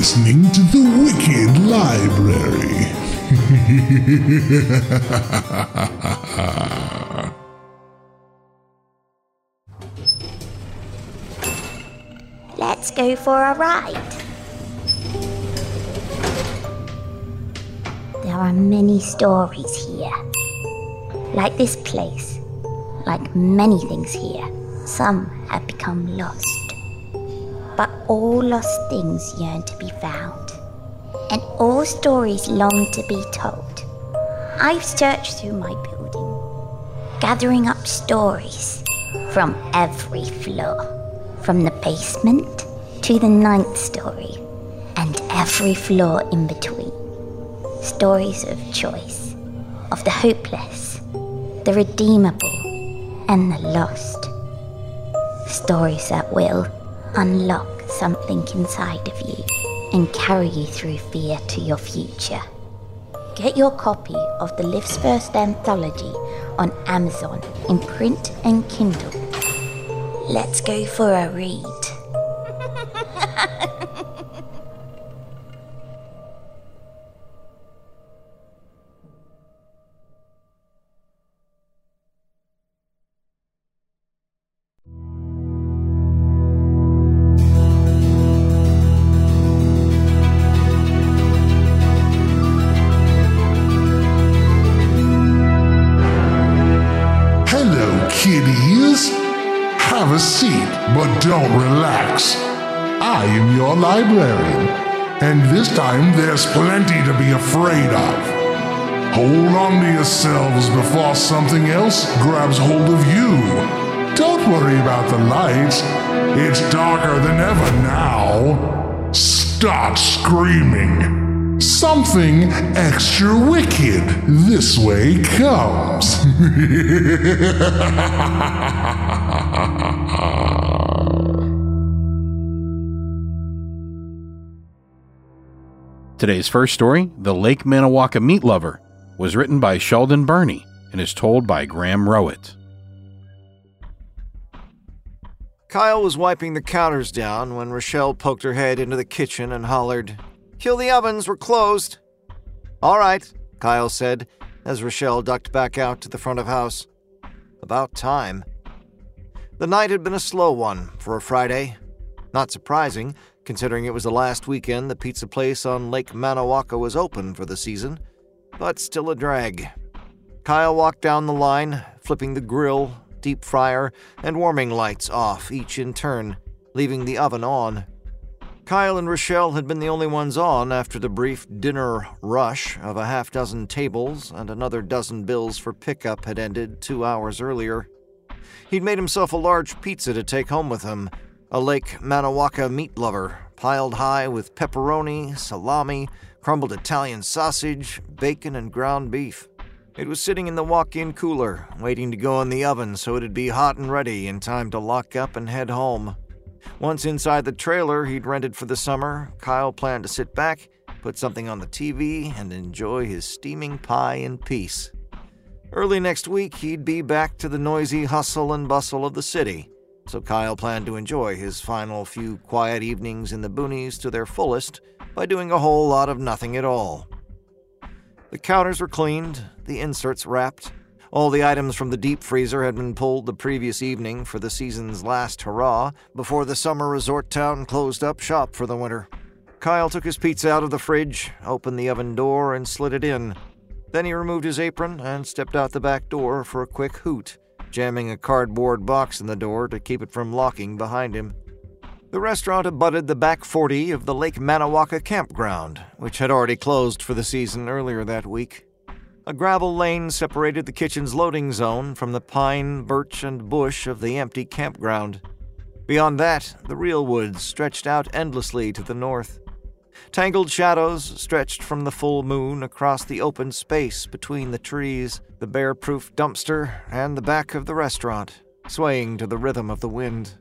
Listening to the Wicked Library. Let's go for a ride. There are many stories here. Like this place, like many things here, some have become lost. All lost things yearn to be found, and all stories long to be told. I've searched through my building, gathering up stories from every floor from the basement to the ninth story, and every floor in between. Stories of choice, of the hopeless, the redeemable, and the lost. Stories that will unlock something inside of you and carry you through fear to your future. Get your copy of the Lift's First Anthology on Amazon in print and Kindle. Let's go for a read. Time there's plenty to be afraid of. Hold on to yourselves before something else grabs hold of you. Don't worry about the lights. It's darker than ever now. Start screaming. Something extra wicked this way comes. Today's first story, The Lake Manawanka Meat Lover, was written by Sheldon Burney and is told by Graham Rowett. Kyle was wiping the counters down when Rochelle poked her head into the kitchen and hollered, Kill the ovens, we're closed. All right, Kyle said, as Rochelle ducked back out to the front of house. About time. The night had been a slow one for a Friday. Not surprising, considering it was the last weekend the pizza place on Lake Manawaka was open for the season, but still a drag. Kyle walked down the line, flipping the grill, deep fryer, and warming lights off, each in turn, leaving the oven on. Kyle and Rochelle had been the only ones on after the brief dinner rush of a half dozen tables and another dozen bills for pickup had ended two hours earlier. He'd made himself a large pizza to take home with him, a Lake Manawaka meat lover, piled high with pepperoni, salami, crumbled Italian sausage, bacon, and ground beef. It was sitting in the walk in cooler, waiting to go in the oven so it'd be hot and ready in time to lock up and head home. Once inside the trailer he'd rented for the summer, Kyle planned to sit back, put something on the TV, and enjoy his steaming pie in peace. Early next week, he'd be back to the noisy hustle and bustle of the city, so Kyle planned to enjoy his final few quiet evenings in the boonies to their fullest by doing a whole lot of nothing at all. The counters were cleaned, the inserts wrapped. All the items from the deep freezer had been pulled the previous evening for the season's last hurrah before the summer resort town closed up shop for the winter. Kyle took his pizza out of the fridge, opened the oven door, and slid it in. Then he removed his apron and stepped out the back door for a quick hoot, jamming a cardboard box in the door to keep it from locking behind him. The restaurant abutted the back 40 of the Lake Manawaka campground, which had already closed for the season earlier that week. A gravel lane separated the kitchen's loading zone from the pine, birch, and bush of the empty campground. Beyond that, the real woods stretched out endlessly to the north. Tangled shadows stretched from the full moon across the open space between the trees, the bear proof dumpster, and the back of the restaurant, swaying to the rhythm of the wind.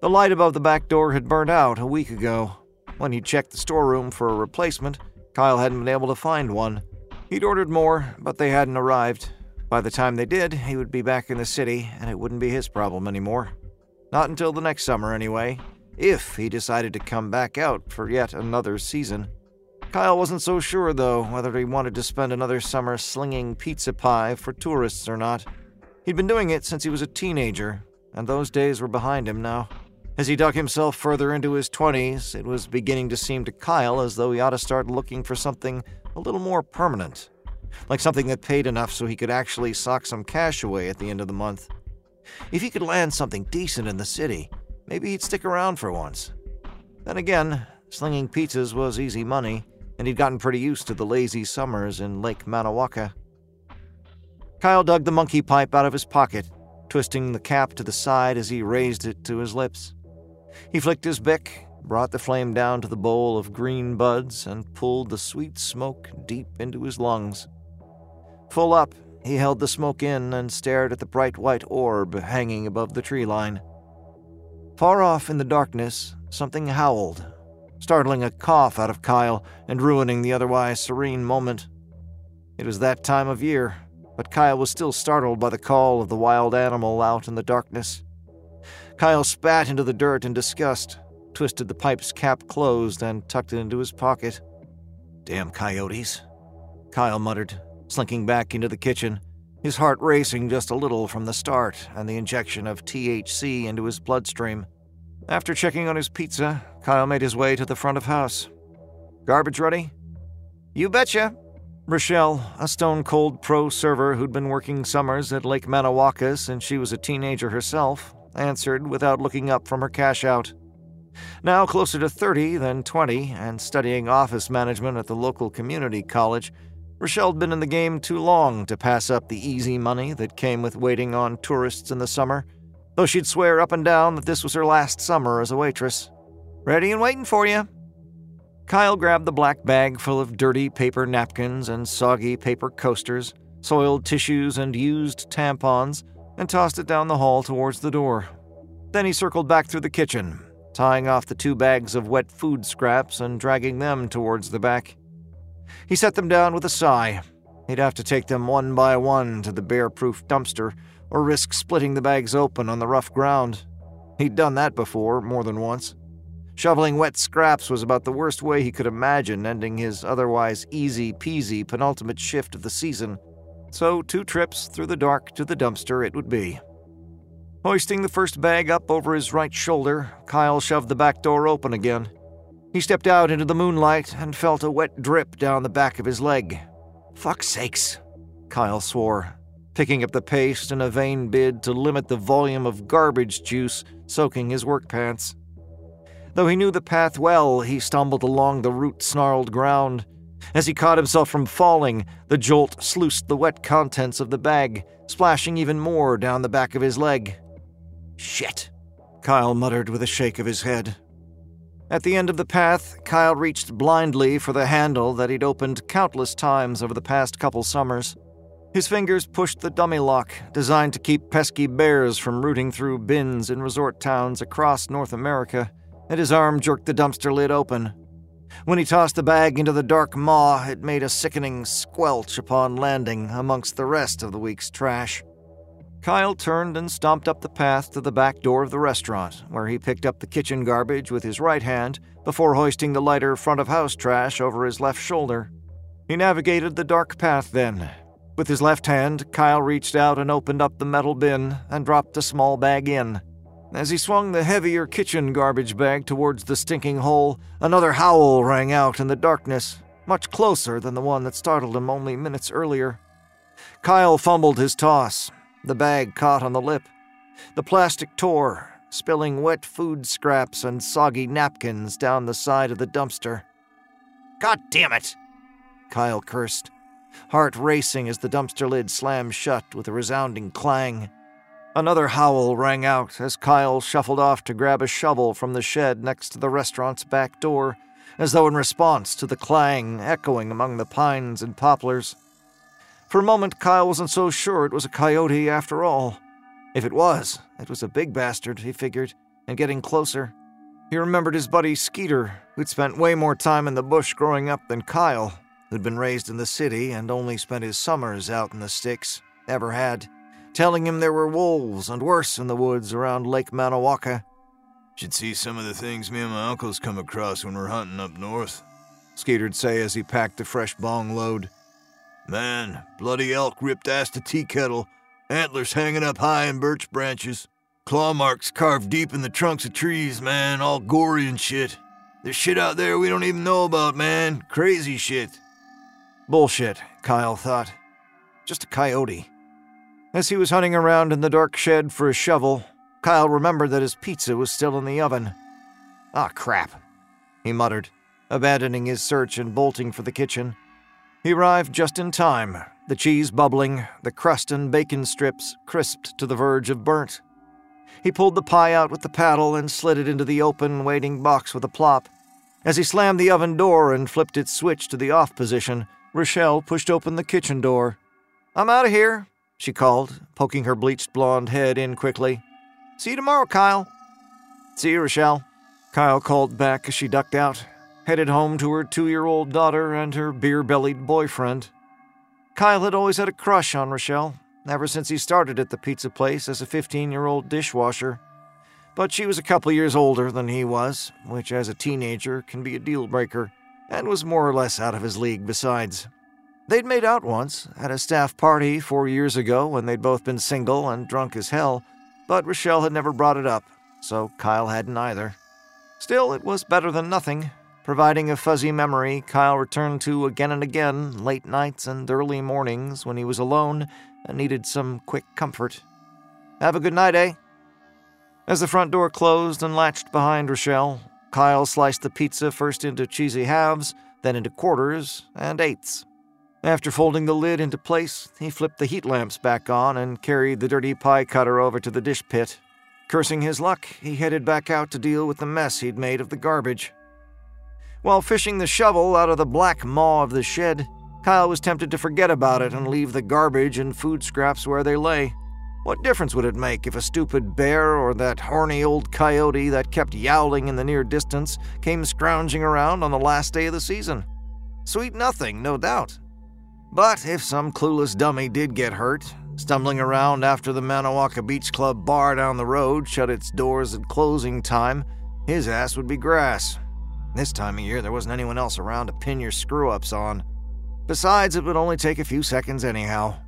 The light above the back door had burned out a week ago. When he checked the storeroom for a replacement, Kyle hadn't been able to find one. He'd ordered more, but they hadn't arrived. By the time they did, he would be back in the city, and it wouldn't be his problem anymore. Not until the next summer, anyway, if he decided to come back out for yet another season. Kyle wasn't so sure, though, whether he wanted to spend another summer slinging pizza pie for tourists or not. He'd been doing it since he was a teenager, and those days were behind him now. As he dug himself further into his 20s, it was beginning to seem to Kyle as though he ought to start looking for something a little more permanent, like something that paid enough so he could actually sock some cash away at the end of the month. If he could land something decent in the city, maybe he'd stick around for once. Then again, slinging pizzas was easy money, and he'd gotten pretty used to the lazy summers in Lake Manawaka. Kyle dug the monkey pipe out of his pocket, twisting the cap to the side as he raised it to his lips. He flicked his Bic, brought the flame down to the bowl of green buds, and pulled the sweet smoke deep into his lungs. Full up, he held the smoke in and stared at the bright white orb hanging above the tree line. Far off in the darkness, something howled, startling a cough out of Kyle and ruining the otherwise serene moment. It was that time of year, but Kyle was still startled by the call of the wild animal out in the darkness. Kyle spat into the dirt in disgust, twisted the pipe's cap closed, and tucked it into his pocket. Damn coyotes, Kyle muttered, slinking back into the kitchen, his heart racing just a little from the start and the injection of THC into his bloodstream. After checking on his pizza, Kyle made his way to the front of house. Garbage ready? You betcha. Rochelle, a stone cold pro server who'd been working summers at Lake Manawaka since she was a teenager herself, answered without looking up from her cash out. Now closer to 30 than 20 and studying office management at the local community college, Rochelle'd been in the game too long to pass up the easy money that came with waiting on tourists in the summer, though she'd swear up and down that this was her last summer as a waitress. Ready and waiting for you. Kyle grabbed the black bag full of dirty paper napkins and soggy paper coasters, soiled tissues, and used tampons and tossed it down the hall towards the door. Then he circled back through the kitchen, tying off the two bags of wet food scraps and dragging them towards the back. He set them down with a sigh. He'd have to take them one by one to the bear proof dumpster or risk splitting the bags open on the rough ground. He'd done that before, more than once. Shoveling wet scraps was about the worst way he could imagine ending his otherwise easy peasy penultimate shift of the season so two trips through the dark to the dumpster it would be. Hoisting the first bag up over his right shoulder, Kyle shoved the back door open again. He stepped out into the moonlight and felt a wet drip down the back of his leg. Fuck's sakes, Kyle swore, picking up the paste in a vain bid to limit the volume of garbage juice soaking his work pants. Though he knew the path well, he stumbled along the root snarled ground as he caught himself from falling, the jolt sluiced the wet contents of the bag, splashing even more down the back of his leg. Shit, Kyle muttered with a shake of his head. At the end of the path, Kyle reached blindly for the handle that he'd opened countless times over the past couple summers. His fingers pushed the dummy lock, designed to keep pesky bears from rooting through bins in resort towns across North America, and his arm jerked the dumpster lid open. When he tossed the bag into the dark maw, it made a sickening squelch upon landing amongst the rest of the week's trash. Kyle turned and stomped up the path to the back door of the restaurant, where he picked up the kitchen garbage with his right hand before hoisting the lighter front of house trash over his left shoulder. He navigated the dark path then. With his left hand, Kyle reached out and opened up the metal bin and dropped a small bag in. As he swung the heavier kitchen garbage bag towards the stinking hole, another howl rang out in the darkness, much closer than the one that startled him only minutes earlier. Kyle fumbled his toss. The bag caught on the lip. The plastic tore, spilling wet food scraps and soggy napkins down the side of the dumpster. God damn it! Kyle cursed, heart racing as the dumpster lid slammed shut with a resounding clang. Another howl rang out as Kyle shuffled off to grab a shovel from the shed next to the restaurant's back door, as though in response to the clang echoing among the pines and poplars. For a moment, Kyle wasn't so sure it was a coyote after all. If it was, it was a big bastard, he figured, and getting closer. He remembered his buddy Skeeter, who'd spent way more time in the bush growing up than Kyle, who'd been raised in the city and only spent his summers out in the sticks, ever had, telling him there were wolves and worse in the woods around Lake Manawanka. Should see some of the things me and my uncles come across when we're hunting up north. Skeeter'd say as he packed a fresh bong load. Man, bloody elk ripped ass to tea kettle, antlers hanging up high in birch branches, claw marks carved deep in the trunks of trees, man, all gory and shit. There's shit out there we don't even know about, man. Crazy shit. Bullshit, Kyle thought. Just a coyote. As he was hunting around in the dark shed for a shovel, Kyle remembered that his pizza was still in the oven. Ah, crap, he muttered, abandoning his search and bolting for the kitchen. He arrived just in time, the cheese bubbling, the crust and bacon strips crisped to the verge of burnt. He pulled the pie out with the paddle and slid it into the open, waiting box with a plop. As he slammed the oven door and flipped its switch to the off position, Rochelle pushed open the kitchen door. I'm out of here, she called, poking her bleached blonde head in quickly. See you tomorrow, Kyle. See you, Rochelle. Kyle called back as she ducked out, headed home to her two year old daughter and her beer bellied boyfriend. Kyle had always had a crush on Rochelle, ever since he started at the pizza place as a 15 year old dishwasher. But she was a couple years older than he was, which as a teenager can be a deal breaker, and was more or less out of his league besides. They'd made out once, at a staff party four years ago when they'd both been single and drunk as hell, but Rochelle had never brought it up, so Kyle hadn't either. Still, it was better than nothing, providing a fuzzy memory Kyle returned to again and again, late nights and early mornings when he was alone and needed some quick comfort. Have a good night, eh? As the front door closed and latched behind Rochelle, Kyle sliced the pizza first into cheesy halves, then into quarters and eighths. After folding the lid into place, he flipped the heat lamps back on and carried the dirty pie cutter over to the dish pit. Cursing his luck, he headed back out to deal with the mess he'd made of the garbage. While fishing the shovel out of the black maw of the shed, Kyle was tempted to forget about it and leave the garbage and food scraps where they lay. What difference would it make if a stupid bear or that horny old coyote that kept yowling in the near distance came scrounging around on the last day of the season? Sweet nothing, no doubt. But if some clueless dummy did get hurt, stumbling around after the Manawaka Beach Club bar down the road shut its doors at closing time, his ass would be grass. This time of year, there wasn't anyone else around to pin your screw ups on. Besides, it would only take a few seconds anyhow.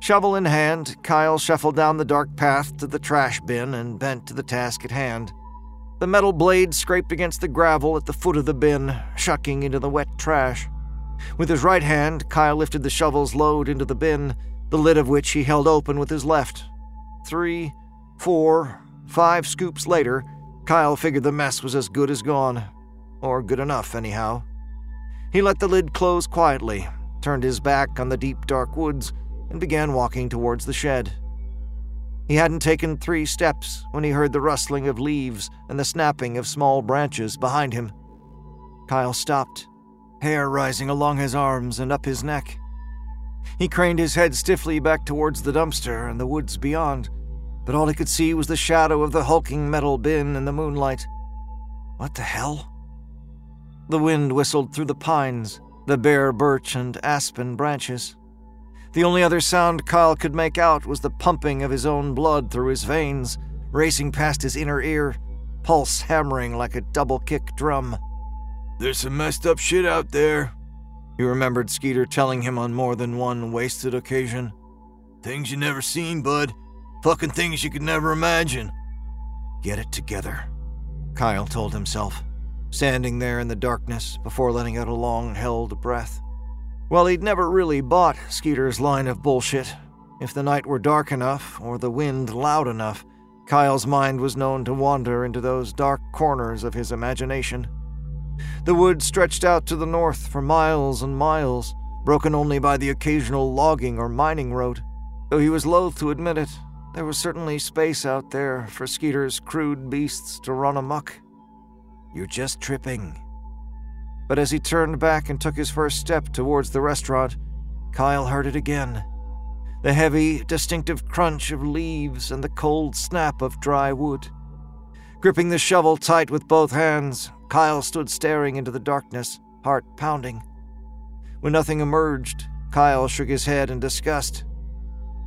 Shovel in hand, Kyle shuffled down the dark path to the trash bin and bent to the task at hand. The metal blade scraped against the gravel at the foot of the bin, shucking into the wet trash. With his right hand, Kyle lifted the shovel's load into the bin, the lid of which he held open with his left. Three, four, five scoops later, Kyle figured the mess was as good as gone. Or good enough, anyhow. He let the lid close quietly, turned his back on the deep dark woods, and began walking towards the shed. He hadn't taken three steps when he heard the rustling of leaves and the snapping of small branches behind him. Kyle stopped, hair rising along his arms and up his neck. He craned his head stiffly back towards the dumpster and the woods beyond, but all he could see was the shadow of the hulking metal bin in the moonlight. What the hell? The wind whistled through the pines, the bare birch and aspen branches. The only other sound Kyle could make out was the pumping of his own blood through his veins, racing past his inner ear, pulse hammering like a double kick drum. There's some messed up shit out there, he remembered Skeeter telling him on more than one wasted occasion. Things you never seen, bud. Fucking things you could never imagine. Get it together, Kyle told himself, standing there in the darkness before letting out a long held breath. Well, he'd never really bought Skeeter's line of bullshit. If the night were dark enough, or the wind loud enough, Kyle's mind was known to wander into those dark corners of his imagination. The woods stretched out to the north for miles and miles, broken only by the occasional logging or mining road. Though he was loath to admit it, there was certainly space out there for Skeeter's crude beasts to run amuck. You're just tripping, But as he turned back and took his first step towards the restaurant, Kyle heard it again the heavy, distinctive crunch of leaves and the cold snap of dry wood. Gripping the shovel tight with both hands, Kyle stood staring into the darkness, heart pounding. When nothing emerged, Kyle shook his head in disgust.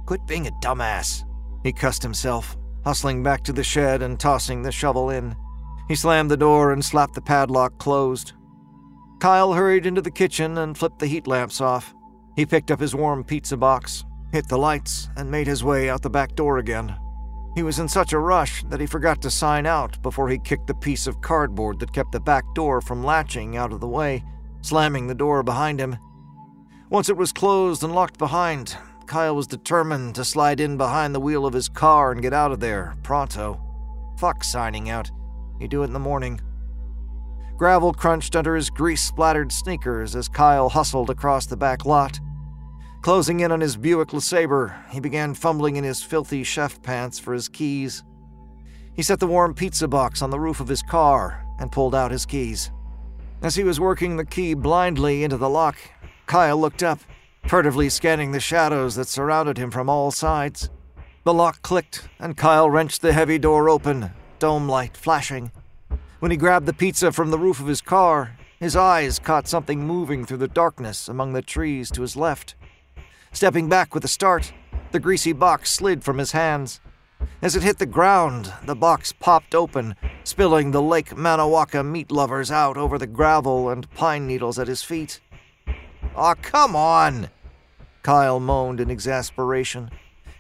Quit being a dumbass, he cussed himself, hustling back to the shed and tossing the shovel in. He slammed the door and slapped the padlock closed. Kyle hurried into the kitchen and flipped the heat lamps off. He picked up his warm pizza box, hit the lights, and made his way out the back door again. He was in such a rush that he forgot to sign out before he kicked the piece of cardboard that kept the back door from latching out of the way, slamming the door behind him. Once it was closed and locked behind, Kyle was determined to slide in behind the wheel of his car and get out of there, pronto. Fuck signing out. He'd do it in the morning. Gravel crunched under his grease splattered sneakers as Kyle hustled across the back lot. Closing in on his Buick LeSabre, he began fumbling in his filthy chef pants for his keys. He set the warm pizza box on the roof of his car and pulled out his keys. As he was working the key blindly into the lock, Kyle looked up, furtively scanning the shadows that surrounded him from all sides. The lock clicked, and Kyle wrenched the heavy door open, dome light flashing. When he grabbed the pizza from the roof of his car, his eyes caught something moving through the darkness among the trees to his left. Stepping back with a start, the greasy box slid from his hands. As it hit the ground, the box popped open, spilling the Lake Manawaka meat lovers out over the gravel and pine needles at his feet. Aw, oh, come on! Kyle moaned in exasperation,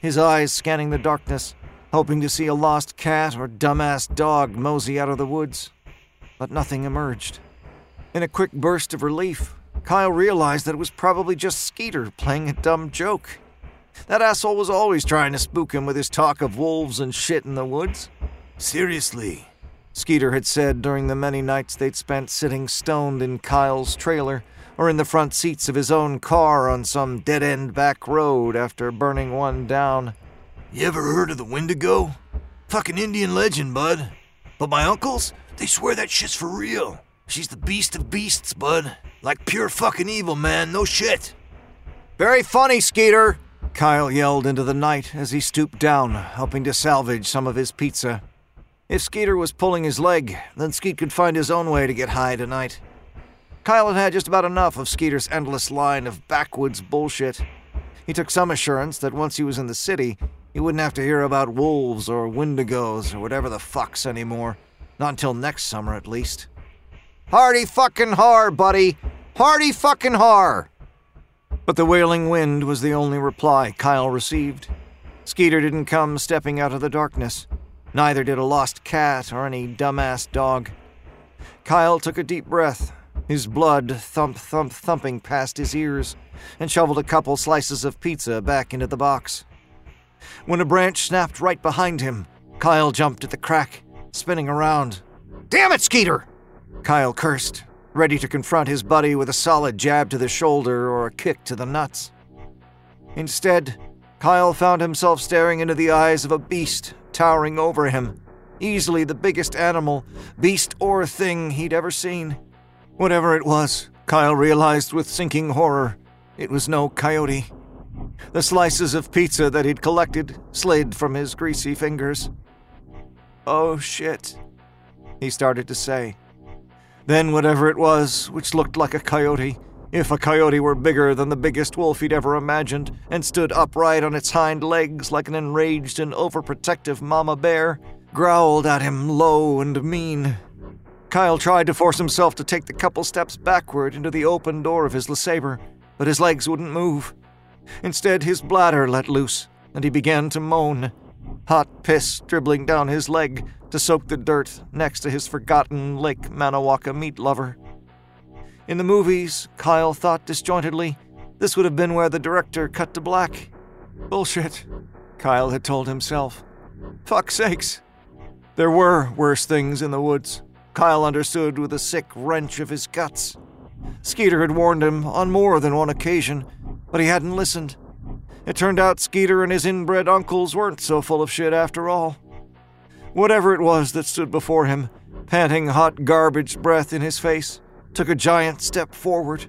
his eyes scanning the darkness, hoping to see a lost cat or dumbass dog mosey out of the woods. But nothing emerged. In a quick burst of relief, Kyle realized that it was probably just Skeeter playing a dumb joke. That asshole was always trying to spook him with his talk of wolves and shit in the woods. Seriously, Skeeter had said during the many nights they'd spent sitting stoned in Kyle's trailer or in the front seats of his own car on some dead end back road after burning one down. You ever heard of the Wendigo? Fucking Indian legend, bud. But my uncles, they swear that shit's for real. She's the beast of beasts, bud. Like pure fucking evil, man. No shit. Very funny, Skeeter, Kyle yelled into the night as he stooped down, helping to salvage some of his pizza. If Skeeter was pulling his leg, then Skeet could find his own way to get high tonight. Kyle had had just about enough of Skeeter's endless line of backwoods bullshit. He took some assurance that once he was in the city, he wouldn't have to hear about wolves or wendigos or whatever the fucks anymore. Not until next summer, at least. Hardy fucking har, buddy! Hardy fucking har! But the wailing wind was the only reply Kyle received. Skeeter didn't come stepping out of the darkness. Neither did a lost cat or any dumbass dog. Kyle took a deep breath, his blood thump thump thumping past his ears, and shoveled a couple slices of pizza back into the box. When a branch snapped right behind him, Kyle jumped at the crack, spinning around. Damn it, Skeeter! Kyle cursed, ready to confront his buddy with a solid jab to the shoulder or a kick to the nuts. Instead, Kyle found himself staring into the eyes of a beast towering over him, easily the biggest animal, beast or thing he'd ever seen. Whatever it was, Kyle realized with sinking horror, it was no coyote. The slices of pizza that he'd collected slid from his greasy fingers. Oh shit, he started to say. Then, whatever it was, which looked like a coyote, if a coyote were bigger than the biggest wolf he'd ever imagined, and stood upright on its hind legs like an enraged and overprotective mama bear, growled at him low and mean. Kyle tried to force himself to take the couple steps backward into the open door of his LeSabre, but his legs wouldn't move. Instead, his bladder let loose, and he began to moan, hot piss dribbling down his leg to soak the dirt next to his forgotten Lake Manawaka meat lover. In the movies, Kyle thought disjointedly, this would have been where the director cut to black. Bullshit, Kyle had told himself. Fuck sakes. There were worse things in the woods. Kyle understood with a sick wrench of his guts. Skeeter had warned him on more than one occasion, but he hadn't listened. It turned out Skeeter and his inbred uncles weren't so full of shit after all. Whatever it was that stood before him, panting hot garbage breath in his face, took a giant step forward.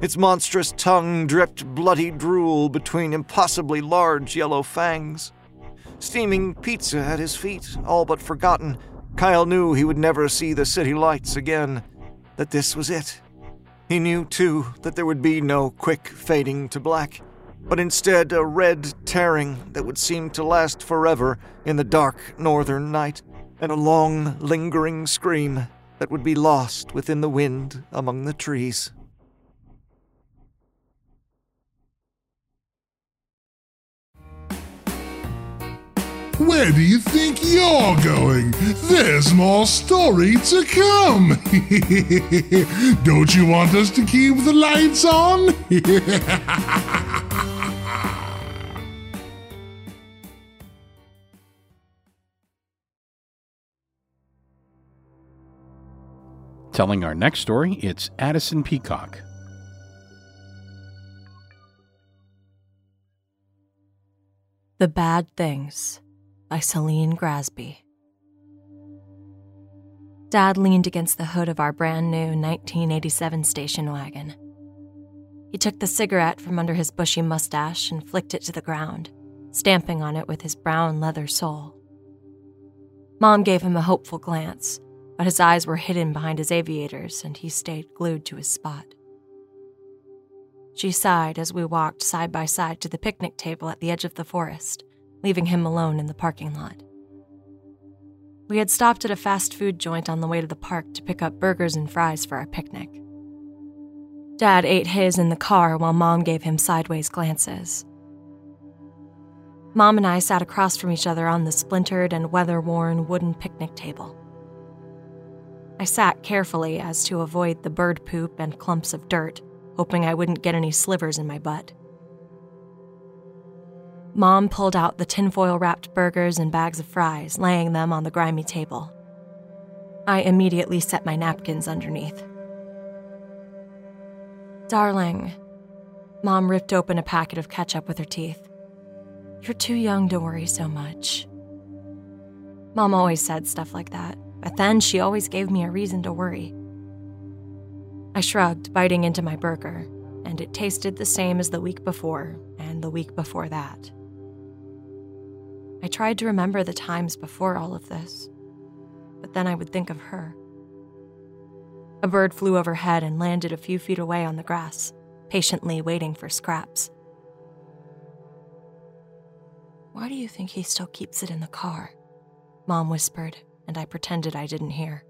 Its monstrous tongue dripped bloody drool between impossibly large yellow fangs. Steaming pizza at his feet, all but forgotten, Kyle knew he would never see the city lights again, that this was it. He knew, too, that there would be no quick fading to black, but instead a red tearing that would seem to last forever in the dark northern night, and a long, lingering scream that would be lost within the wind among the trees. Where do you think you're going? There's more story to come. Don't you want us to keep the lights on? Telling our next story, it's Addison Peacock. The Bad Things by Celine Grasby. Dad leaned against the hood of our brand new 1987 station wagon. He took the cigarette from under his bushy mustache and flicked it to the ground, stamping on it with his brown leather sole. Mom gave him a hopeful glance, but his eyes were hidden behind his aviators and he stayed glued to his spot. She sighed as we walked side by side to the picnic table at the edge of the forest, leaving him alone in the parking lot. We had stopped at a fast food joint on the way to the park to pick up burgers and fries for our picnic. Dad ate his in the car while Mom gave him sideways glances. Mom and I sat across from each other on the splintered and weather worn wooden picnic table. I sat carefully as to avoid the bird poop and clumps of dirt, hoping I wouldn't get any slivers in my butt. Mom pulled out the tinfoil wrapped burgers and bags of fries, laying them on the grimy table. I immediately set my napkins underneath. Darling, Mom ripped open a packet of ketchup with her teeth. You're too young to worry so much. Mom always said stuff like that, but then she always gave me a reason to worry. I shrugged, biting into my burger, and it tasted the same as the week before and the week before that. I tried to remember the times before all of this, but then I would think of her. A bird flew overhead and landed a few feet away on the grass, patiently waiting for scraps. Why do you think he still keeps it in the car? Mom whispered, and I pretended I didn't hear.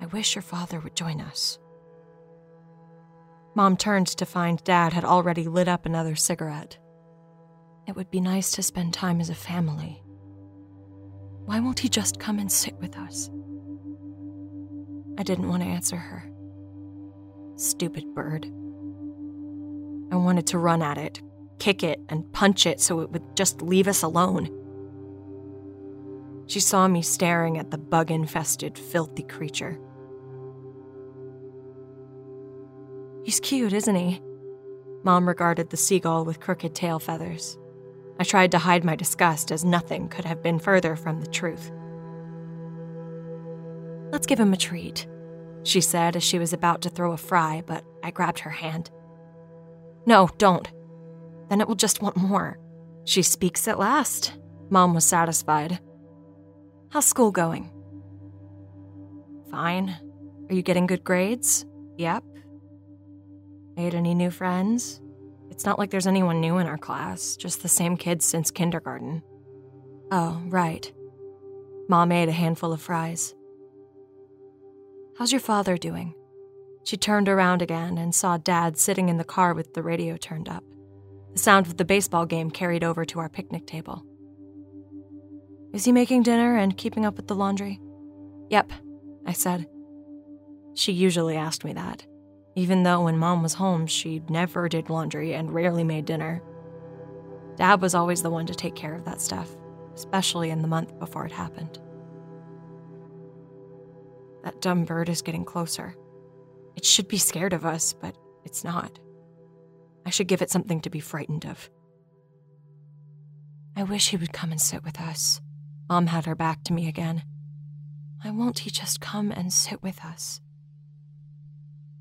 I wish your father would join us. Mom turned to find Dad had already lit up another cigarette. It would be nice to spend time as a family. Why won't he just come and sit with us? I didn't want to answer her. Stupid bird. I wanted to run at it, kick it, and punch it so it would just leave us alone. She saw me staring at the bug infested, filthy creature. He's cute, isn't he? Mom regarded the seagull with crooked tail feathers. I tried to hide my disgust as nothing could have been further from the truth. Let's give him a treat, she said as she was about to throw a fry, but I grabbed her hand. No, don't. Then it will just want more. She speaks at last. Mom was satisfied. How's school going? Fine. Are you getting good grades? Yep. Made any new friends? It's not like there's anyone new in our class, just the same kids since kindergarten. Oh, right. Mom ate a handful of fries. How's your father doing? She turned around again and saw Dad sitting in the car with the radio turned up. The sound of the baseball game carried over to our picnic table. Is he making dinner and keeping up with the laundry? Yep, I said. She usually asked me that even though when mom was home, she never did laundry and rarely made dinner. Dad was always the one to take care of that stuff, especially in the month before it happened. That dumb bird is getting closer. It should be scared of us, but it's not. I should give it something to be frightened of. I wish he would come and sit with us. Mom had her back to me again. Why won't he just come and sit with us?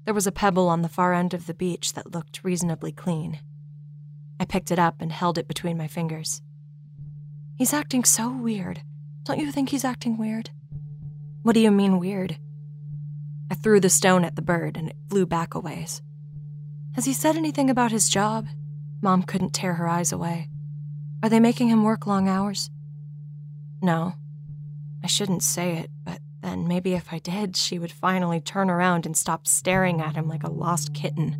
There was a pebble on the far end of the beach that looked reasonably clean. I picked it up and held it between my fingers. He's acting so weird. Don't you think he's acting weird? What do you mean, weird? I threw the stone at the bird and it flew back a ways. Has he said anything about his job? Mom couldn't tear her eyes away. Are they making him work long hours? No. I shouldn't say it, but then maybe if I did, she would finally turn around and stop staring at him like a lost kitten.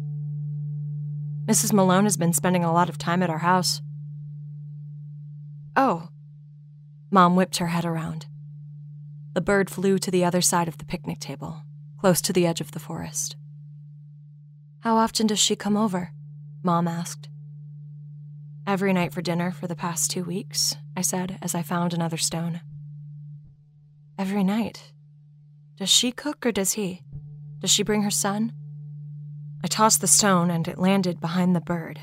Mrs. Malone has been spending a lot of time at our house. Oh. Mom whipped her head around. The bird flew to the other side of the picnic table, close to the edge of the forest. How often does she come over? Mom asked. Every night for dinner for the past two weeks, I said as I found another stone. Every night. Does she cook or does he? Does she bring her son? I tossed the stone and it landed behind the bird,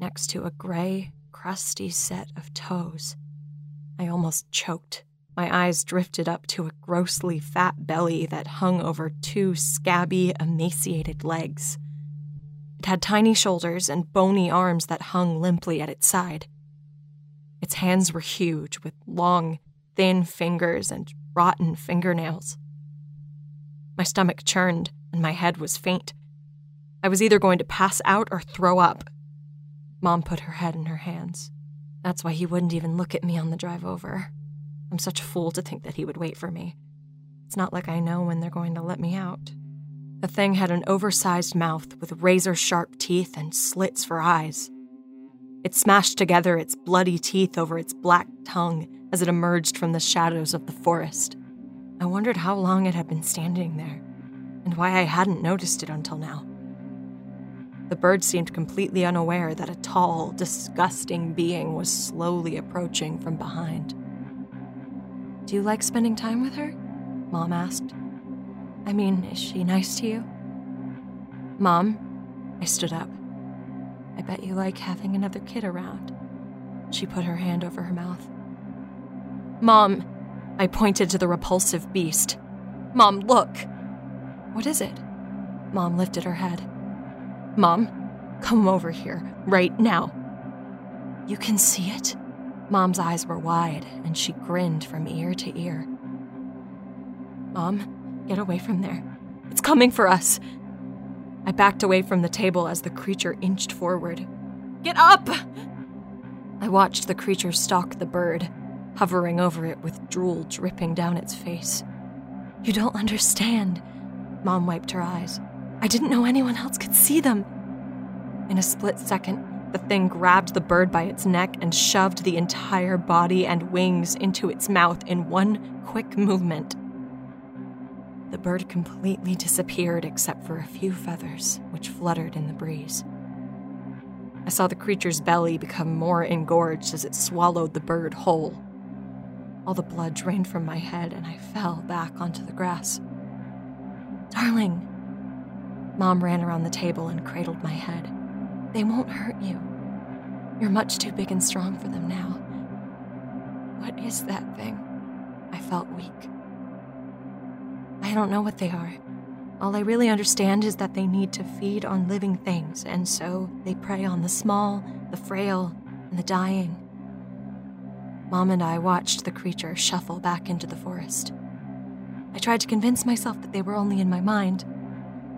next to a gray, crusty set of toes. I almost choked. My eyes drifted up to a grossly fat belly that hung over two scabby, emaciated legs. It had tiny shoulders and bony arms that hung limply at its side. Its hands were huge, with long, thin fingers and rotten fingernails. My stomach churned and my head was faint. I was either going to pass out or throw up. Mom put her head in her hands. That's why he wouldn't even look at me on the drive over. I'm such a fool to think that he would wait for me. It's not like I know when they're going to let me out. The thing had an oversized mouth with razor sharp teeth and slits for eyes. It smashed together its bloody teeth over its black tongue as it emerged from the shadows of the forest. I wondered how long it had been standing there, and why I hadn't noticed it until now. The bird seemed completely unaware that a tall, disgusting being was slowly approaching from behind. Do you like spending time with her? Mom asked. I mean, is she nice to you? Mom, I stood up. I bet you like having another kid around. She put her hand over her mouth. Mom, I pointed to the repulsive beast. Mom, look! What is it? Mom lifted her head. Mom, come over here, right now. You can see it? Mom's eyes were wide, and she grinned from ear to ear. Mom, get away from there. It's coming for us. I backed away from the table as the creature inched forward. Get up! I watched the creature stalk the bird, hovering over it with drool dripping down its face. You don't understand. Mom wiped her eyes. I didn't know anyone else could see them. In a split second, the thing grabbed the bird by its neck and shoved the entire body and wings into its mouth in one quick movement. The bird completely disappeared except for a few feathers, which fluttered in the breeze. I saw the creature's belly become more engorged as it swallowed the bird whole. All the blood drained from my head, and I fell back onto the grass. Darling! Mom ran around the table and cradled my head. They won't hurt you. You're much too big and strong for them now. What is that thing? I felt weak. I don't know what they are. All I really understand is that they need to feed on living things, and so they prey on the small, the frail, and the dying. Mom and I watched the creature shuffle back into the forest. I tried to convince myself that they were only in my mind.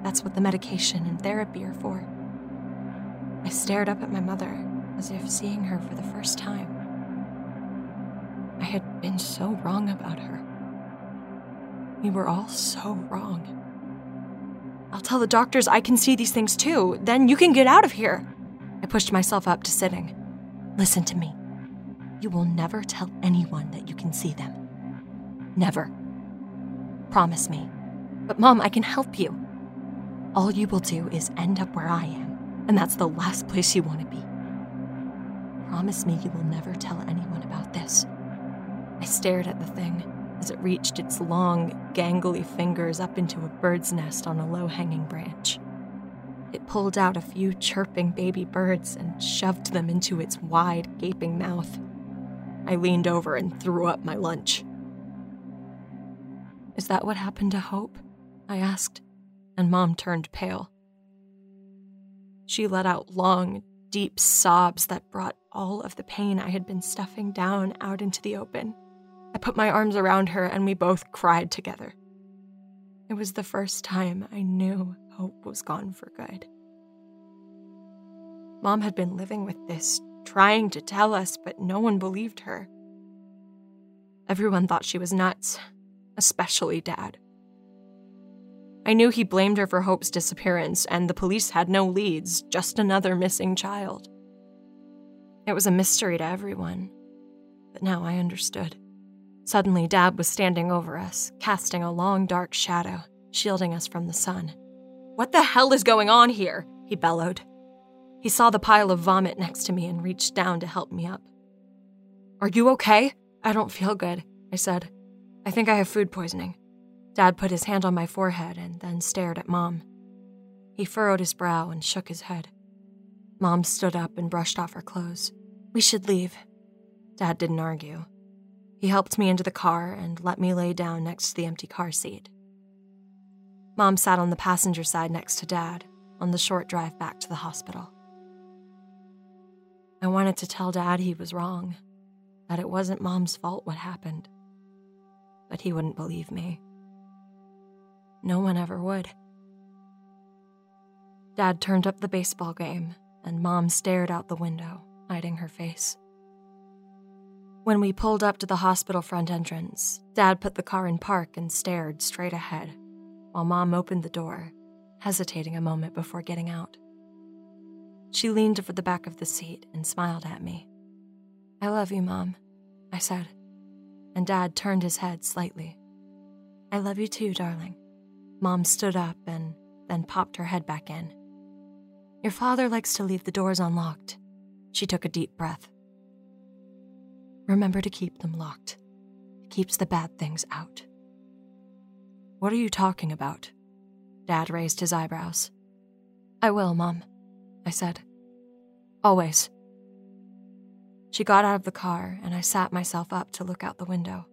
That's what the medication and therapy are for. I stared up at my mother, as if seeing her for the first time. I had been so wrong about her. We were all so wrong. I'll tell the doctors I can see these things too. Then you can get out of here. I pushed myself up to sitting. Listen to me. You will never tell anyone that you can see them. Never. Promise me. But, Mom, I can help you. All you will do is end up where I am and that's the last place you want to be. Promise me you will never tell anyone about this. I stared at the thing as it reached its long, gangly fingers up into a bird's nest on a low hanging branch. It pulled out a few chirping baby birds and shoved them into its wide, gaping mouth. I leaned over and threw up my lunch. Is that what happened to Hope? I asked. and Mom turned pale. She let out long, deep sobs that brought all of the pain I had been stuffing down out into the open. I put my arms around her and we both cried together. It was the first time I knew hope was gone for good. Mom had been living with this, trying to tell us, but no one believed her. Everyone thought she was nuts, especially Dad. I knew he blamed her for Hope's disappearance, and the police had no leads, just another missing child. It was a mystery to everyone, but now I understood. Suddenly, Dad was standing over us, casting a long dark shadow, shielding us from the sun. What the hell is going on here? He bellowed. He saw the pile of vomit next to me and reached down to help me up. Are you okay? I don't feel good, I said. I think I have food poisoning. Dad put his hand on my forehead and then stared at Mom. He furrowed his brow and shook his head. Mom stood up and brushed off her clothes. We should leave. Dad didn't argue. He helped me into the car and let me lay down next to the empty car seat. Mom sat on the passenger side next to Dad on the short drive back to the hospital. I wanted to tell Dad he was wrong, that it wasn't Mom's fault what happened. But he wouldn't believe me. No one ever would. Dad turned up the baseball game, and Mom stared out the window, hiding her face. When we pulled up to the hospital front entrance, Dad put the car in park and stared straight ahead, while Mom opened the door, hesitating a moment before getting out. She leaned over the back of the seat and smiled at me. I love you, Mom, I said, and Dad turned his head slightly. I love you too, darling. Mom stood up and then popped her head back in. Your father likes to leave the doors unlocked. She took a deep breath. Remember to keep them locked. It keeps the bad things out. What are you talking about? Dad raised his eyebrows. I will, Mom, I said. Always. She got out of the car, and I sat myself up to look out the window.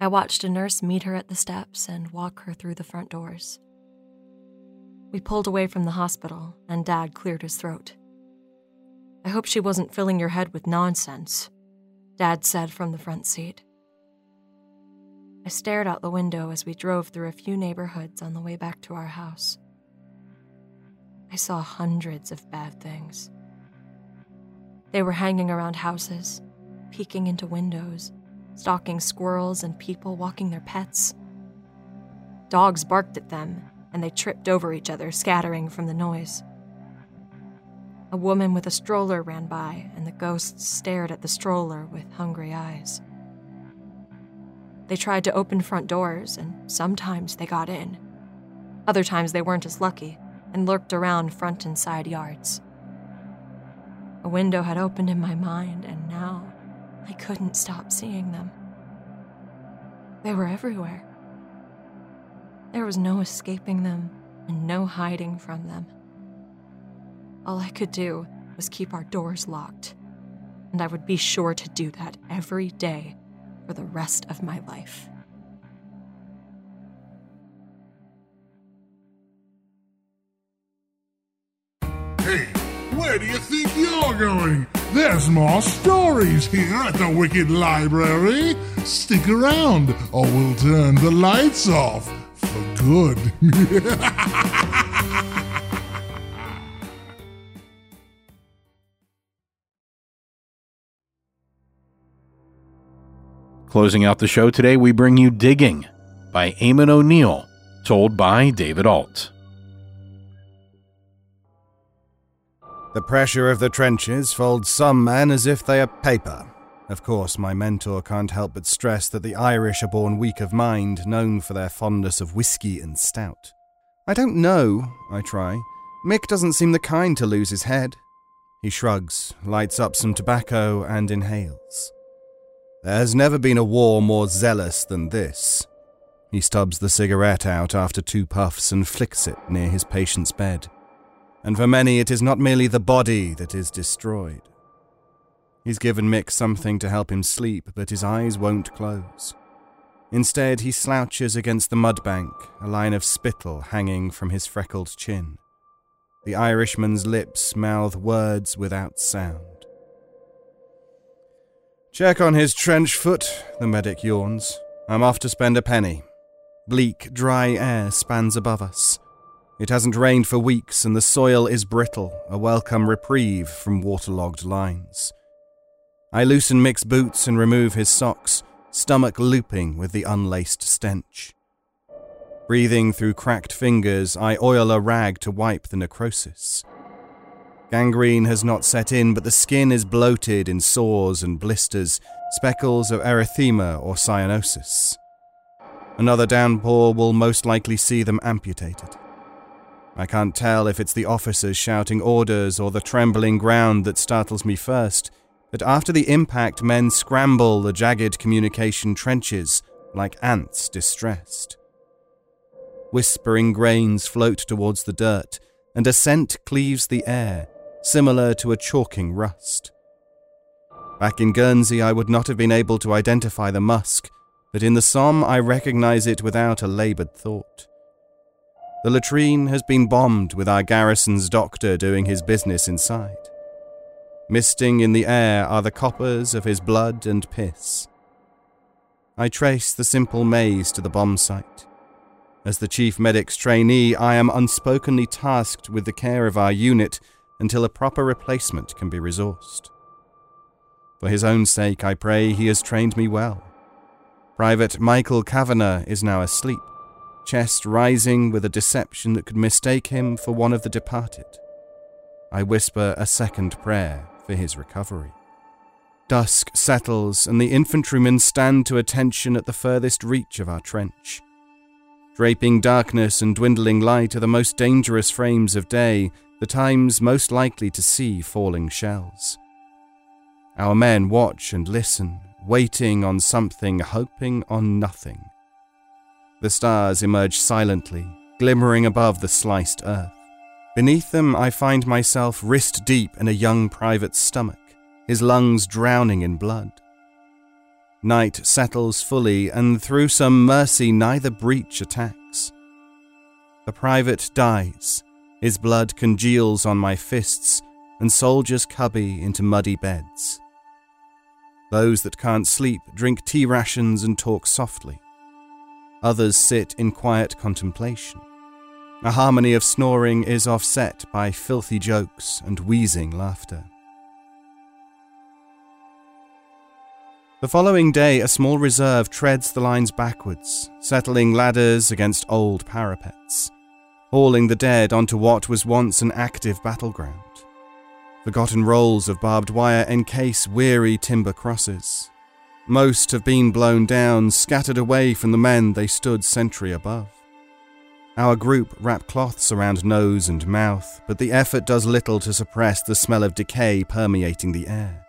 I watched a nurse meet her at the steps and walk her through the front doors. We pulled away from the hospital, and Dad cleared his throat. I hope she wasn't filling your head with nonsense, Dad said from the front seat. I stared out the window as we drove through a few neighborhoods on the way back to our house. I saw hundreds of bad things. They were hanging around houses, peeking into windows, stalking squirrels and people walking their pets. Dogs barked at them, and they tripped over each other, scattering from the noise. A woman with a stroller ran by, and the ghosts stared at the stroller with hungry eyes. They tried to open front doors, and sometimes they got in. Other times they weren't as lucky and lurked around front and side yards. A window had opened in my mind, and now I couldn't stop seeing them. They were everywhere. There was no escaping them and no hiding from them. All I could do was keep our doors locked, and I would be sure to do that every day for the rest of my life. Hey, where do you think you're going? There's more stories here at the Wicked Library. Stick around, or we'll turn the lights off for good. Closing out the show today, we bring you Digging by Eamon O'Neill, told by David Alt. The pressure of the trenches folds some men as if they are paper. Of course, my mentor can't help but stress that the Irish are born weak of mind, known for their fondness of whiskey and stout. I don't know, I try. Mick doesn't seem the kind to lose his head. He shrugs, lights up some tobacco, and inhales. There has never been a war more zealous than this. He stubs the cigarette out after two puffs and flicks it near his patient's bed. And for many, it is not merely the body that is destroyed. He's given Mick something to help him sleep, but his eyes won't close. Instead, he slouches against the mud bank, a line of spittle hanging from his freckled chin. The Irishman's lips mouth words without sound. Check on his trench foot, the medic yawns. I'm off to spend a penny. Bleak, dry air spans above us. It hasn't rained for weeks, and the soil is brittle, a welcome reprieve from waterlogged lines. I loosen Mick's boots and remove his socks, stomach looping with the unlaced stench. Breathing through cracked fingers, I oil a rag to wipe the necrosis. Gangrene has not set in, but the skin is bloated in sores and blisters, speckles of erythema or cyanosis. Another downpour will most likely see them amputated. I can't tell if it's the officers shouting orders or the trembling ground that startles me first, but after the impact, men scramble the jagged communication trenches like ants distressed. Whispering grains float towards the dirt, and a scent cleaves the air, similar to a chalking rust. Back in Guernsey, I would not have been able to identify the musk, but in the Somme, I recognize it without a labored thought. The latrine has been bombed with our garrison's doctor doing his business inside. Misting in the air are the coppers of his blood and piss. I trace the simple maze to the bomb site. As the chief medic's trainee, I am unspokenly tasked with the care of our unit until a proper replacement can be resourced. For his own sake, I pray he has trained me well. Private Michael Kavanagh is now asleep chest rising with a deception that could mistake him for one of the departed. I whisper a second prayer for his recovery. Dusk settles, and the infantrymen stand to attention at the furthest reach of our trench. Draping darkness and dwindling light are the most dangerous frames of day, the times most likely to see falling shells. Our men watch and listen, waiting on something, hoping on nothing. The stars emerge silently, glimmering above the sliced earth. Beneath them, I find myself wrist deep in a young private's stomach, his lungs drowning in blood. Night settles fully, and through some mercy, neither breach attacks. The private dies, his blood congeals on my fists, and soldiers cubby into muddy beds. Those that can't sleep drink tea rations and talk softly. Others sit in quiet contemplation. A harmony of snoring is offset by filthy jokes and wheezing laughter. The following day, a small reserve treads the lines backwards, settling ladders against old parapets, hauling the dead onto what was once an active battleground. Forgotten rolls of barbed wire encase weary timber crosses, most have been blown down, scattered away from the men they stood sentry above. Our group wrap cloths around nose and mouth, but the effort does little to suppress the smell of decay permeating the air.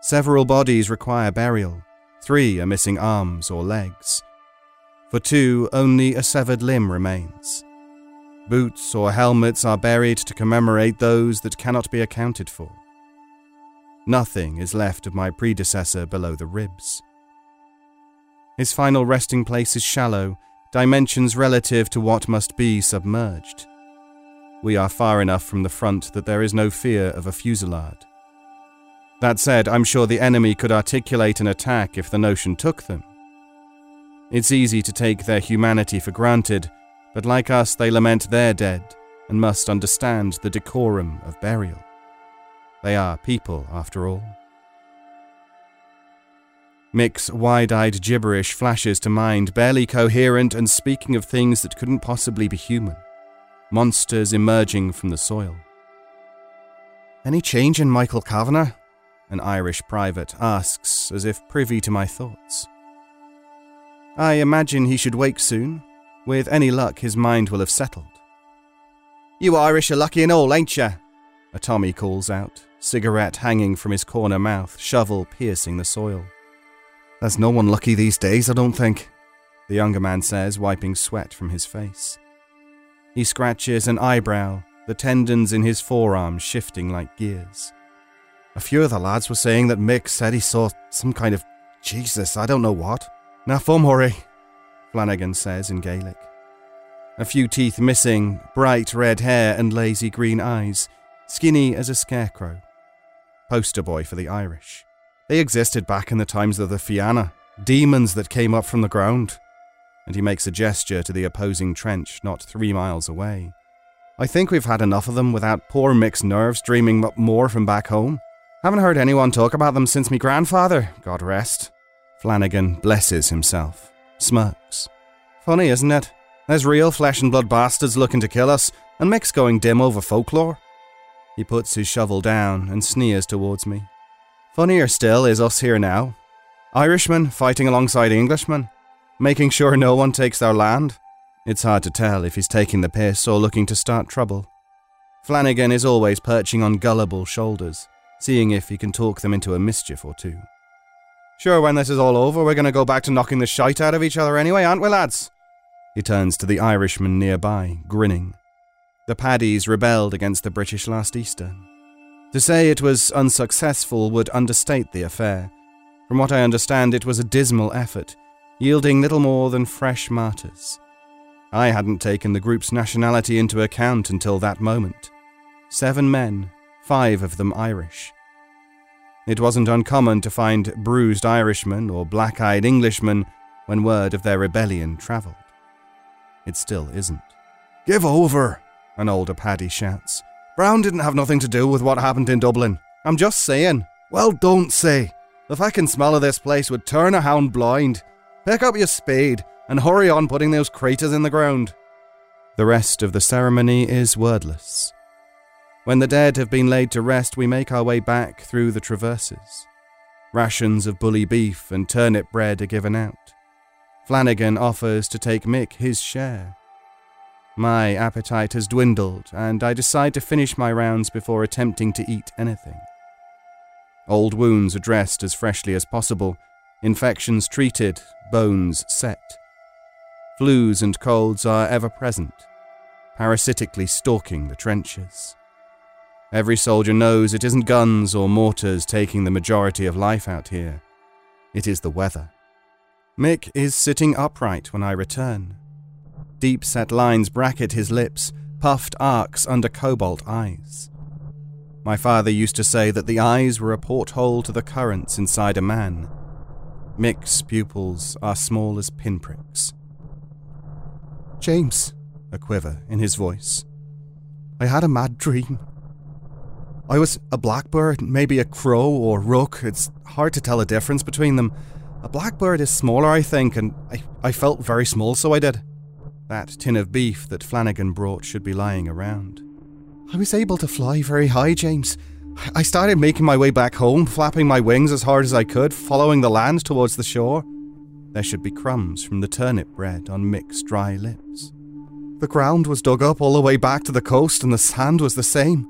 Several bodies require burial, three are missing arms or legs. For two, only a severed limb remains. Boots or helmets are buried to commemorate those that cannot be accounted for. Nothing is left of my predecessor below the ribs. His final resting place is shallow, dimensions relative to what must be submerged. We are far enough from the front that there is no fear of a fusillade. That said, I'm sure the enemy could articulate an attack if the notion took them. It's easy to take their humanity for granted, but like us, they lament their dead and must understand the decorum of burial. They are people, after all. Mick's wide eyed gibberish flashes to mind, barely coherent and speaking of things that couldn't possibly be human monsters emerging from the soil. Any change in Michael Kavanagh? An Irish private asks, as if privy to my thoughts. I imagine he should wake soon. With any luck, his mind will have settled. You Irish are lucky and all, ain't ya? A Tommy calls out, cigarette hanging from his corner mouth, shovel piercing the soil. There's no one lucky these days, I don't think, the younger man says, wiping sweat from his face. He scratches an eyebrow, the tendons in his forearm shifting like gears. A few of the lads were saying that Mick said he saw some kind of Jesus, I don't know what, Na Fomhori, Flanagan says in Gaelic. A few teeth missing, bright red hair, and lazy green eyes, skinny as a scarecrow. Poster boy for the Irish. They existed back in the times of the Fianna, demons that came up from the ground. And he makes a gesture to the opposing trench not three miles away. I think we've had enough of them without poor Mick's nerves dreaming up more from back home. Haven't heard anyone talk about them since me grandfather, God rest. Flanagan blesses himself, smirks. Funny, isn't it? There's real flesh and blood bastards looking to kill us, and Mick's going dim over folklore. He puts his shovel down and sneers towards me. Funnier still is us here now. Irishmen fighting alongside Englishmen, making sure no one takes their land. It's hard to tell if he's taking the piss or looking to start trouble. Flanagan is always perching on gullible shoulders, seeing if he can talk them into a mischief or two. Sure, when this is all over, we're going to go back to knocking the shite out of each other anyway, aren't we, lads? He turns to the Irishman nearby, grinning. The Paddies rebelled against the British last Easter. To say it was unsuccessful would understate the affair. From what I understand, it was a dismal effort, yielding little more than fresh martyrs. I hadn't taken the group's nationality into account until that moment. Seven men, five of them Irish. It wasn't uncommon to find bruised Irishmen or black eyed Englishmen when word of their rebellion travelled. It still isn't. Give over, an older Paddy shouts. Brown didn't have nothing to do with what happened in Dublin. I'm just saying. Well, don't say. The fucking smell of this place would turn a hound blind. Pick up your spade and hurry on putting those craters in the ground. The rest of the ceremony is wordless. When the dead have been laid to rest, we make our way back through the traverses. Rations of bully beef and turnip bread are given out. Flanagan offers to take Mick his share. My appetite has dwindled, and I decide to finish my rounds before attempting to eat anything. Old wounds are dressed as freshly as possible, infections treated, bones set. Flus and colds are ever present, parasitically stalking the trenches. Every soldier knows it isn't guns or mortars taking the majority of life out here. It is the weather. Mick is sitting upright when I return. Deep set lines bracket his lips, puffed arcs under cobalt eyes. My father used to say that the eyes were a porthole to the currents inside a man. Mick's pupils are small as pinpricks. James, a quiver in his voice. I had a mad dream. I was a blackbird, maybe a crow or rook. It's hard to tell the difference between them. A blackbird is smaller, I think, and I, I felt very small, so I did. That tin of beef that Flanagan brought should be lying around. I was able to fly very high, James. I started making my way back home, flapping my wings as hard as I could, following the land towards the shore. There should be crumbs from the turnip bread on Mick's dry lips. The ground was dug up all the way back to the coast, and the sand was the same.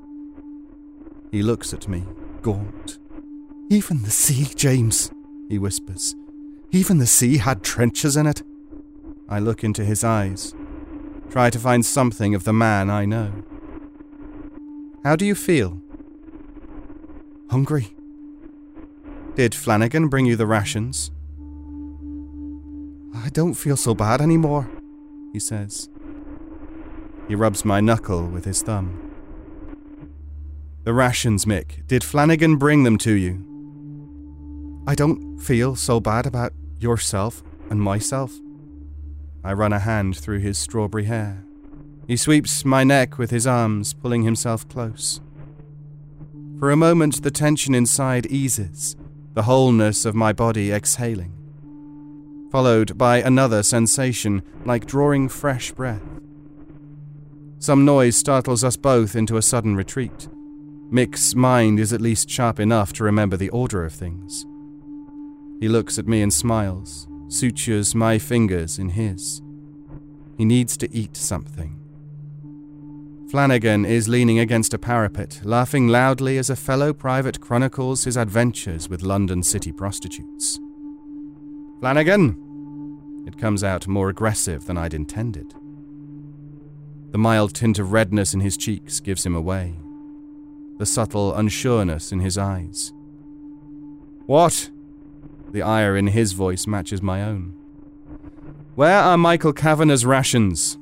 He looks at me, gaunt. Even the sea, James, he whispers. Even the sea had trenches in it. I look into his eyes, try to find something of the man I know. How do you feel? Hungry. Did Flanagan bring you the rations? I don't feel so bad anymore, he says. He rubs my knuckle with his thumb. The rations, Mick. Did Flanagan bring them to you? I don't feel so bad about yourself and myself. I run a hand through his strawberry hair. He sweeps my neck with his arms, pulling himself close. For a moment, the tension inside eases, the wholeness of my body exhaling, followed by another sensation like drawing fresh breath. Some noise startles us both into a sudden retreat. Mick's mind is at least sharp enough to remember the order of things. He looks at me and smiles, sutures my fingers in his. He needs to eat something. Flanagan is leaning against a parapet, laughing loudly as a fellow private chronicles his adventures with London city prostitutes. Flanagan! It comes out more aggressive than I'd intended. The mild tint of redness in his cheeks gives him away the subtle unsureness in his eyes. What? The ire in his voice matches my own. Where are Michael Kavanagh's rations?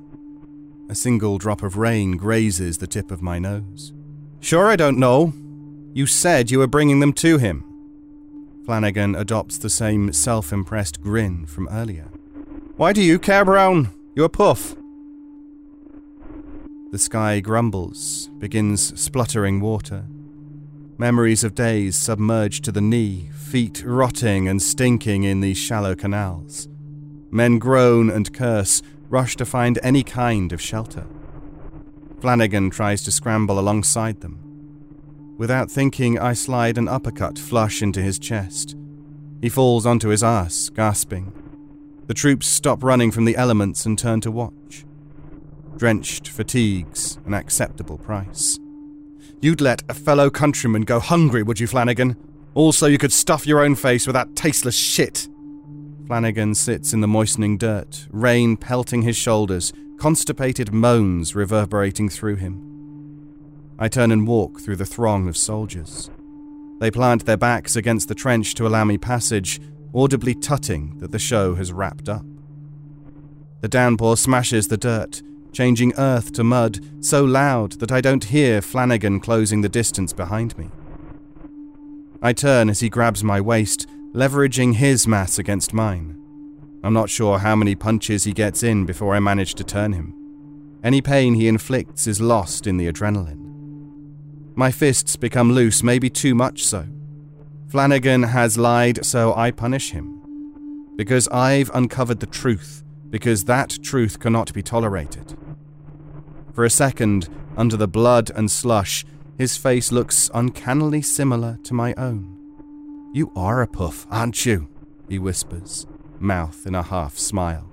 A single drop of rain grazes the tip of my nose. Sure, I don't know. You said you were bringing them to him. Flanagan adopts the same self impressed grin from earlier. Why do you care, Brown? You're a puff. The sky grumbles, begins spluttering water. Memories of days submerged to the knee, feet rotting and stinking in these shallow canals. Men groan and curse, rush to find any kind of shelter. Flanagan tries to scramble alongside them. Without thinking, I slide an uppercut flush into his chest. He falls onto his ass, gasping. The troops stop running from the elements and turn to watch. Drenched fatigues an acceptable price. You'd let a fellow countryman go hungry, would you, Flanagan? Also, you could stuff your own face with that tasteless shit. Flanagan sits in the moistening dirt, rain pelting his shoulders, constipated moans reverberating through him. I turn and walk through the throng of soldiers. They plant their backs against the trench to allow me passage, audibly tutting that the show has wrapped up. The downpour smashes the dirt, changing earth to mud so loud that I don't hear Flanagan closing the distance behind me. I turn as he grabs my waist, leveraging his mass against mine. I'm not sure how many punches he gets in before I manage to turn him. Any pain he inflicts is lost in the adrenaline. My fists become loose, maybe too much so. Flanagan has lied, so I punish him. Because I've uncovered the truth, because that truth cannot be tolerated. For a second, under the blood and slush, his face looks uncannily similar to my own. You are a puff, aren't you? he whispers, mouth in a half smile.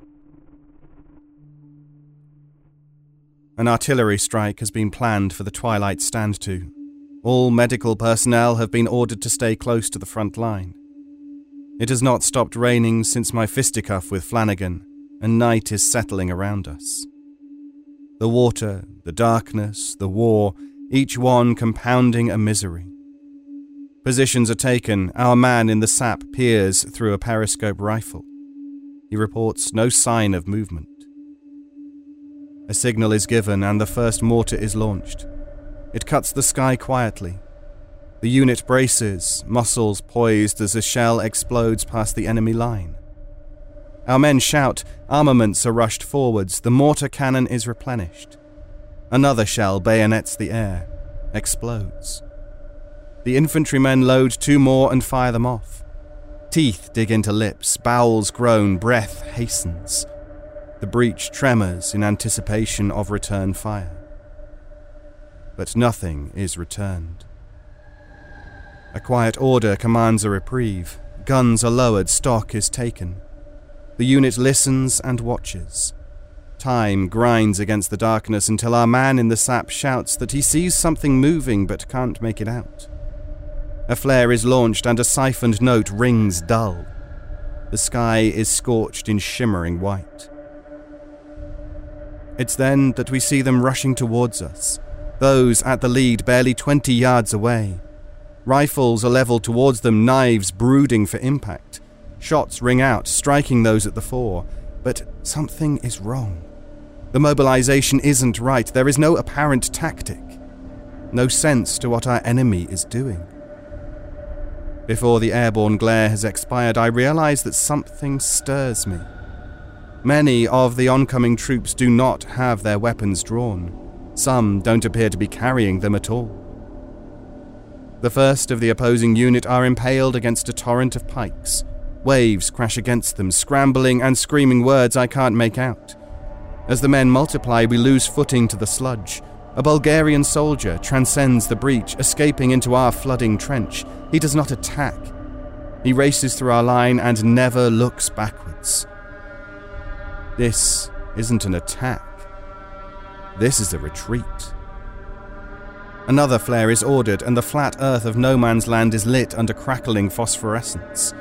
An artillery strike has been planned for the twilight stand to. All medical personnel have been ordered to stay close to the front line. It has not stopped raining since my fisticuff with Flanagan, and night is settling around us. The water, the darkness, the war, each one compounding a misery. Positions are taken, our man in the sap peers through a periscope rifle. He reports no sign of movement. A signal is given and the first mortar is launched. It cuts the sky quietly. The unit braces, muscles poised as a shell explodes past the enemy line. Our men shout, armaments are rushed forwards, the mortar cannon is replenished. Another shell bayonets the air, explodes. The infantrymen load two more and fire them off. Teeth dig into lips, bowels groan, breath hastens. The breech tremors in anticipation of return fire. But nothing is returned. A quiet order commands a reprieve. Guns are lowered, stock is taken. The unit listens and watches. Time grinds against the darkness until our man in the sap shouts that he sees something moving but can't make it out. A flare is launched and a siphoned note rings dull. The sky is scorched in shimmering white. It's then that we see them rushing towards us, those at the lead barely 20 yards away. Rifles are leveled towards them, knives brooding for impact. Shots ring out, striking those at the fore. But something is wrong. The mobilization isn't right. There is no apparent tactic, no sense to what our enemy is doing. Before the airborne glare has expired, I realize that something stirs me. Many of the oncoming troops do not have their weapons drawn. Some don't appear to be carrying them at all. The first of the opposing unit are impaled against a torrent of pikes. Waves crash against them, scrambling and screaming words I can't make out. As the men multiply, we lose footing to the sludge. A Bulgarian soldier transcends the breach, escaping into our flooding trench. He does not attack. He races through our line and never looks backwards. This isn't an attack. This is a retreat. Another flare is ordered, and the flat earth of no man's land is lit under crackling phosphorescence.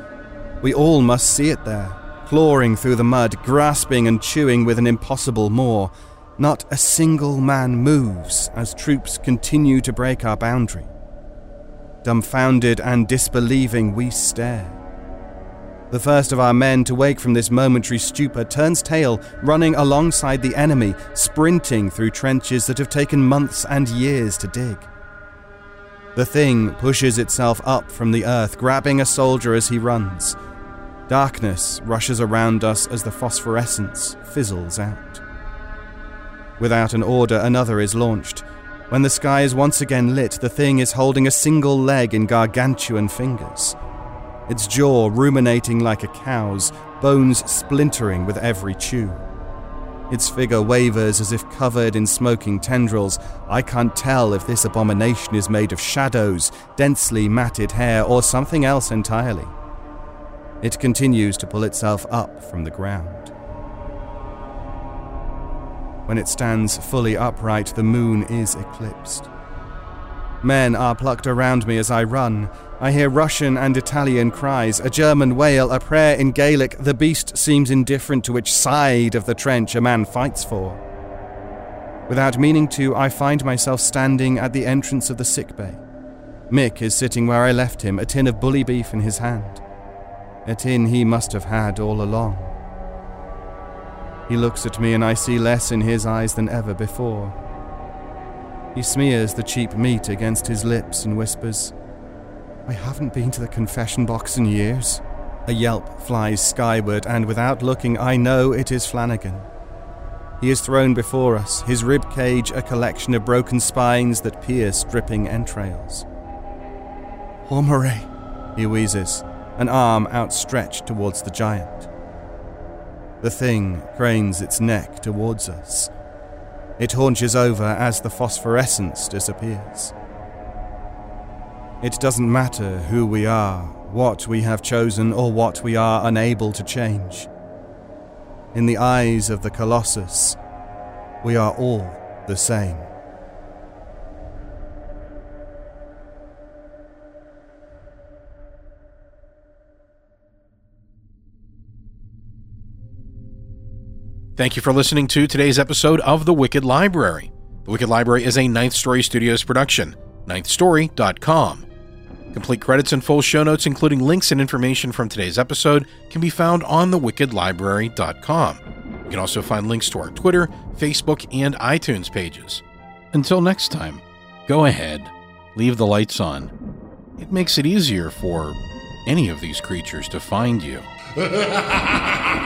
We all must see it there, clawing through the mud, grasping and chewing with an impossible maw. Not a single man moves as troops continue to break our boundary. Dumbfounded and disbelieving, we stare. The first of our men to wake from this momentary stupor turns tail, running alongside the enemy, sprinting through trenches that have taken months and years to dig. The thing pushes itself up from the earth, grabbing a soldier as he runs. Darkness rushes around us as the phosphorescence fizzles out. Without an order, another is launched. When the sky is once again lit, the thing is holding a single leg in gargantuan fingers its jaw ruminating like a cow's, bones splintering with every chew. Its figure wavers as if covered in smoking tendrils. I can't tell if this abomination is made of shadows, densely matted hair, or something else entirely. It continues to pull itself up from the ground. When it stands fully upright, the moon is eclipsed. Men are plucked around me as I run. I hear Russian and Italian cries, a German wail, a prayer in Gaelic. The beast seems indifferent to which side of the trench a man fights for. Without meaning to, I find myself standing at the entrance of the sick bay. Mick is sitting where I left him, a tin of bully beef in his hand. A tin he must have had all along. He looks at me, and I see less in his eyes than ever before. He smears the cheap meat against his lips and whispers, I haven't been to the confession box in years. A yelp flies skyward, and without looking, I know it is Flanagan. He is thrown before us, his rib cage a collection of broken spines that pierce dripping entrails. Hormore, he wheezes, an arm outstretched towards the giant. The thing cranes its neck towards us, it haunches over as the phosphorescence disappears. It doesn't matter who we are, what we have chosen, or what we are unable to change. In the eyes of the Colossus, we are all the same. Thank you for listening to today's episode of The Wicked Library. The Wicked Library is a Ninth Story Studios production, ninthstory.com. Complete credits and full show notes, including links and information from today's episode, can be found on thewickedlibrary.com. You can also find links to our Twitter, Facebook, and iTunes pages. Until next time, go ahead, leave the lights on. It makes it easier for any of these creatures to find you.